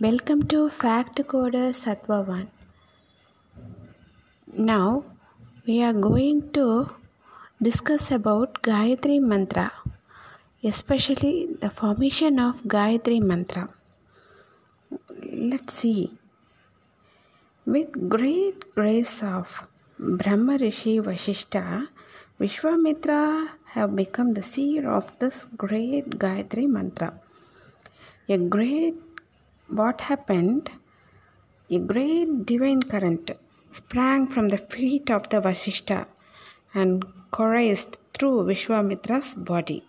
Welcome to Fact Coder Sattva 1. Now we are going to discuss about Gayatri Mantra, especially the formation of Gayatri Mantra. Let's see. With great grace of Brahma Rishi Vashishta, Vishwamitra have become the seer of this great Gayatri Mantra. A great what happened? A great divine current sprang from the feet of the Vasishta and coursed through Vishwamitra's body.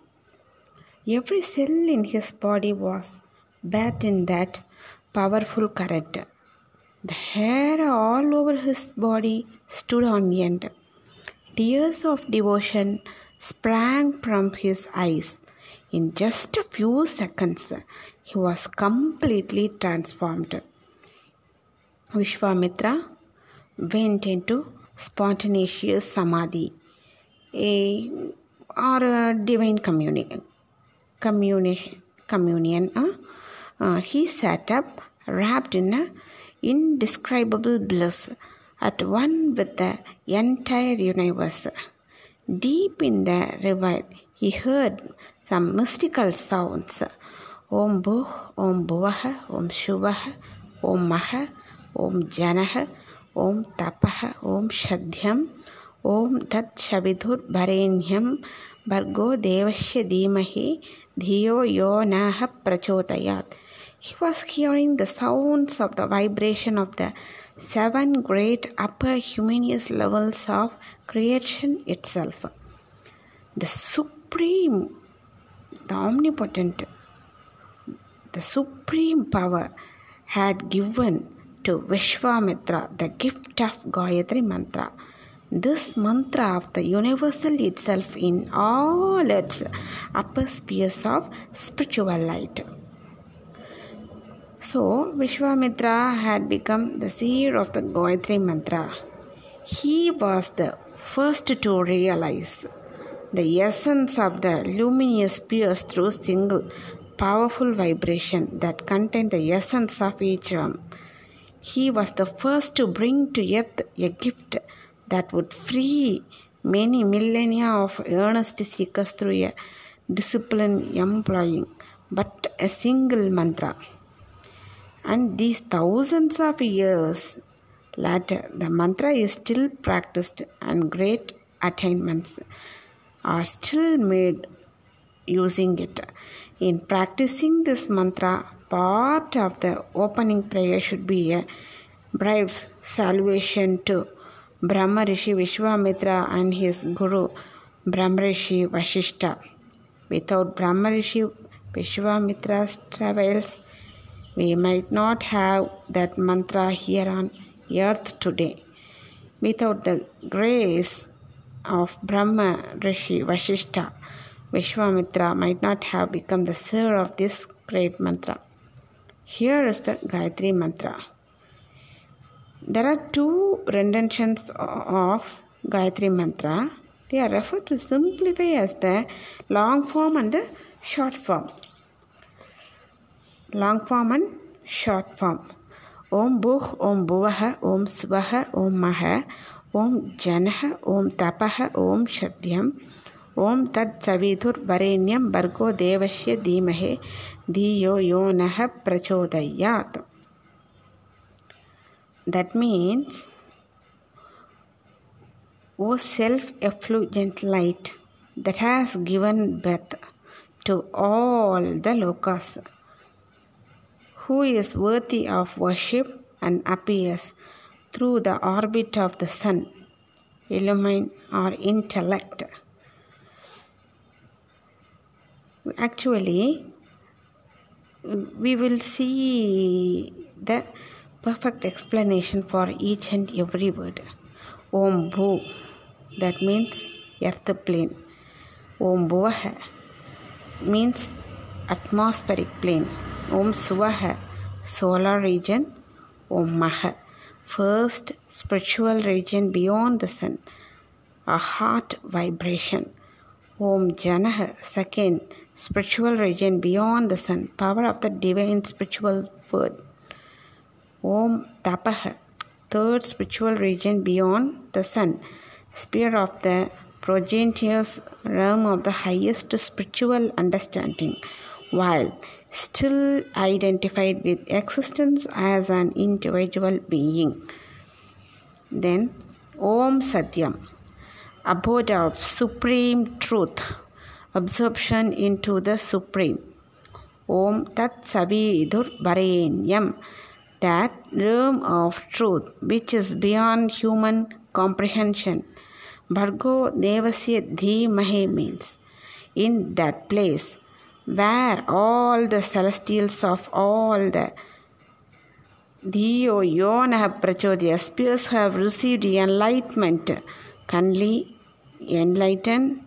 Every cell in his body was bathed in that powerful current. The hair all over his body stood on end. Tears of devotion sprang from his eyes. In just a few seconds, he was completely transformed. Vishwamitra went into spontaneous samadhi, a or a divine communion. Communion. communion uh, uh, he sat up, wrapped in a indescribable bliss, at one with the entire universe. Deep in the river, he heard some mystical sounds. Om Bhuh, Om Bhuvah, Om Shuvah, Om Mah, Om Janah, Om Tapah, Om Shadhyam, Om Tat Shavidhur Bharenyam, Bhargo Devasya Dhimahi, Dhiyo Yo Naha Prachotayat. He was hearing the sounds of the vibration of the seven great upper humanist levels of creation itself. The supreme, the omnipotent, the supreme power had given to Vishwamitra the gift of Gayatri Mantra. This mantra of the universal itself in all its upper spheres of spiritual light. So, Vishwamitra had become the seer of the Gayatri Mantra. He was the first to realize the essence of the luminous spheres through single powerful vibration that contained the essence of each realm. He was the first to bring to earth a gift that would free many millennia of earnest seekers through a discipline employing but a single mantra. And these thousands of years later, the mantra is still practiced and great attainments are still made using it. In practicing this mantra, part of the opening prayer should be a brief salutation to Brahma Rishi Vishwamitra and his Guru Brahma Rishi Vashishta. Without Brahma Rishi Vishwamitra's travels, we might not have that mantra here on earth today. Without the grace of Brahma Rishi Vashishta, Vishwamitra might not have become the sir of this great mantra. Here is the Gayatri mantra. There are two renditions of Gayatri mantra. They are referred to simplify as the long form and the short form. Long form and short form. ओम भूह ओम भुव ओम स्व ओम मह ओम जन ओम तप ओम सत्यम ओम तत्सवीधुर्वरेण्यम भर्गो देवश्य धीमहे धीयो यो न प्रचोदया that means O self effulgent light that has given birth to all the लोकास्ट who is worthy of worship and appears through the orbit of the sun, illumine our intellect. Actually, we will see the perfect explanation for each and every word. Om Bhu, that means earth plane. Om Bhuvaha means atmospheric plane. Om Suvaha, solar region. Om Maha, first spiritual region beyond the sun, a heart vibration. Om Janah, second spiritual region beyond the sun, power of the divine spiritual word. Om Tapah, third spiritual region beyond the sun, sphere of the progenitor's realm of the highest spiritual understanding, while still identified with existence as an individual being. Then Om Satyam, abode of supreme truth, absorption into the supreme. Om Tat Savidur Varenyam, that realm of truth which is beyond human comprehension. Bhargo Devasya Dhimahe means in that place where all the celestials of all the Dio Yona Prachodya spheres have received enlightenment, kindly enlighten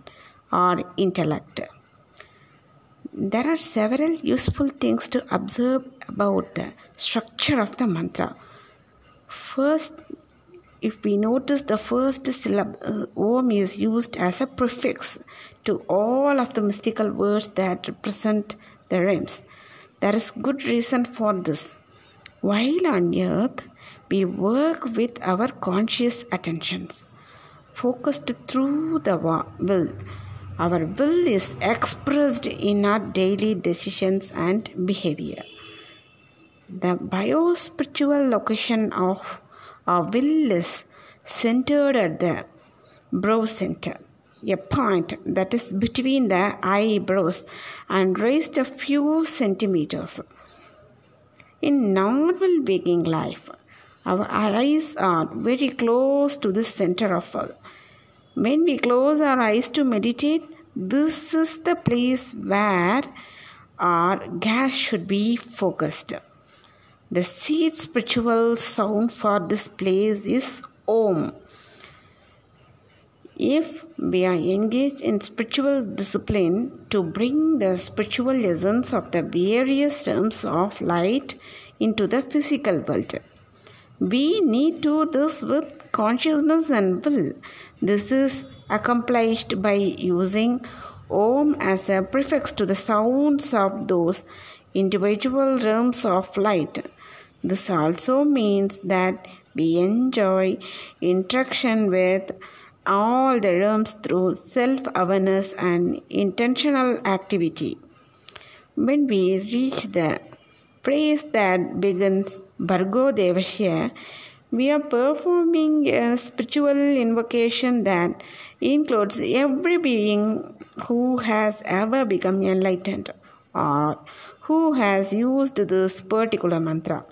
or intellect. There are several useful things to observe about the structure of the mantra. First, if we notice the first syllable uh, om is used as a prefix to all of the mystical words that represent the realms. There is good reason for this. While on earth, we work with our conscious attentions, focused through the will. Our will is expressed in our daily decisions and behavior. The biospiritual location of our will is centered at the brow center, a point that is between the eyebrows and raised a few centimeters. In normal waking life, our eyes are very close to the center of all. When we close our eyes to meditate, this is the place where our gaze should be focused. The seed spiritual sound for this place is Om. If we are engaged in spiritual discipline to bring the spiritual essence of the various realms of light into the physical world, we need to do this with consciousness and will. This is accomplished by using Om as a prefix to the sounds of those individual realms of light. This also means that we enjoy interaction with all the realms through self awareness and intentional activity. When we reach the phrase that begins Bhargo Devasya, we are performing a spiritual invocation that includes every being who has ever become enlightened or who has used this particular mantra.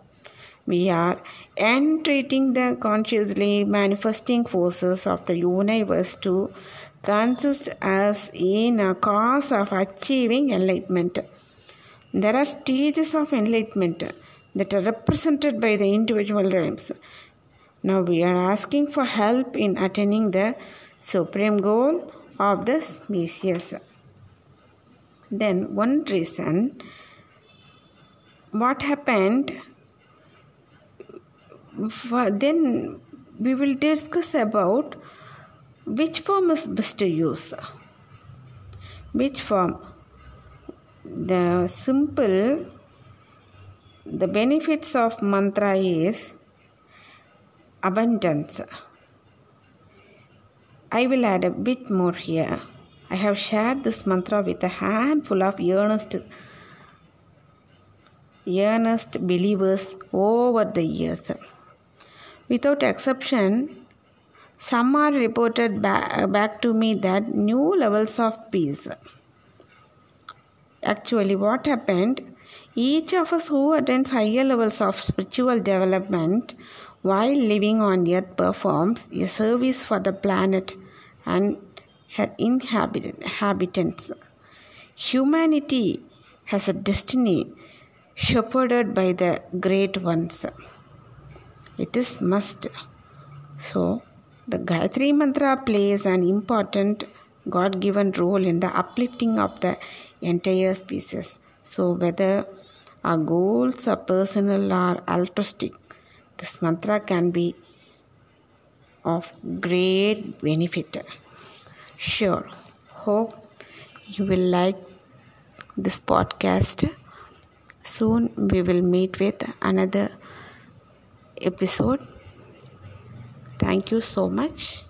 We are entreating the consciously manifesting forces of the universe to consist as in a cause of achieving enlightenment. There are stages of enlightenment that are represented by the individual realms. Now we are asking for help in attaining the supreme goal of the species. Then, one reason what happened then we will discuss about which form is best to use. Which form? The simple the benefits of mantra is abundance. I will add a bit more here. I have shared this mantra with a handful of earnest earnest believers over the years Without exception, some are reported back, back to me that new levels of peace. Actually, what happened? Each of us who attains higher levels of spiritual development while living on earth performs a service for the planet and her inhabitants. Humanity has a destiny shepherded by the great ones. It is must. So, the Gayatri Mantra plays an important God given role in the uplifting of the entire species. So, whether our goals are personal or altruistic, this mantra can be of great benefit. Sure, hope you will like this podcast. Soon we will meet with another episode. Thank you so much.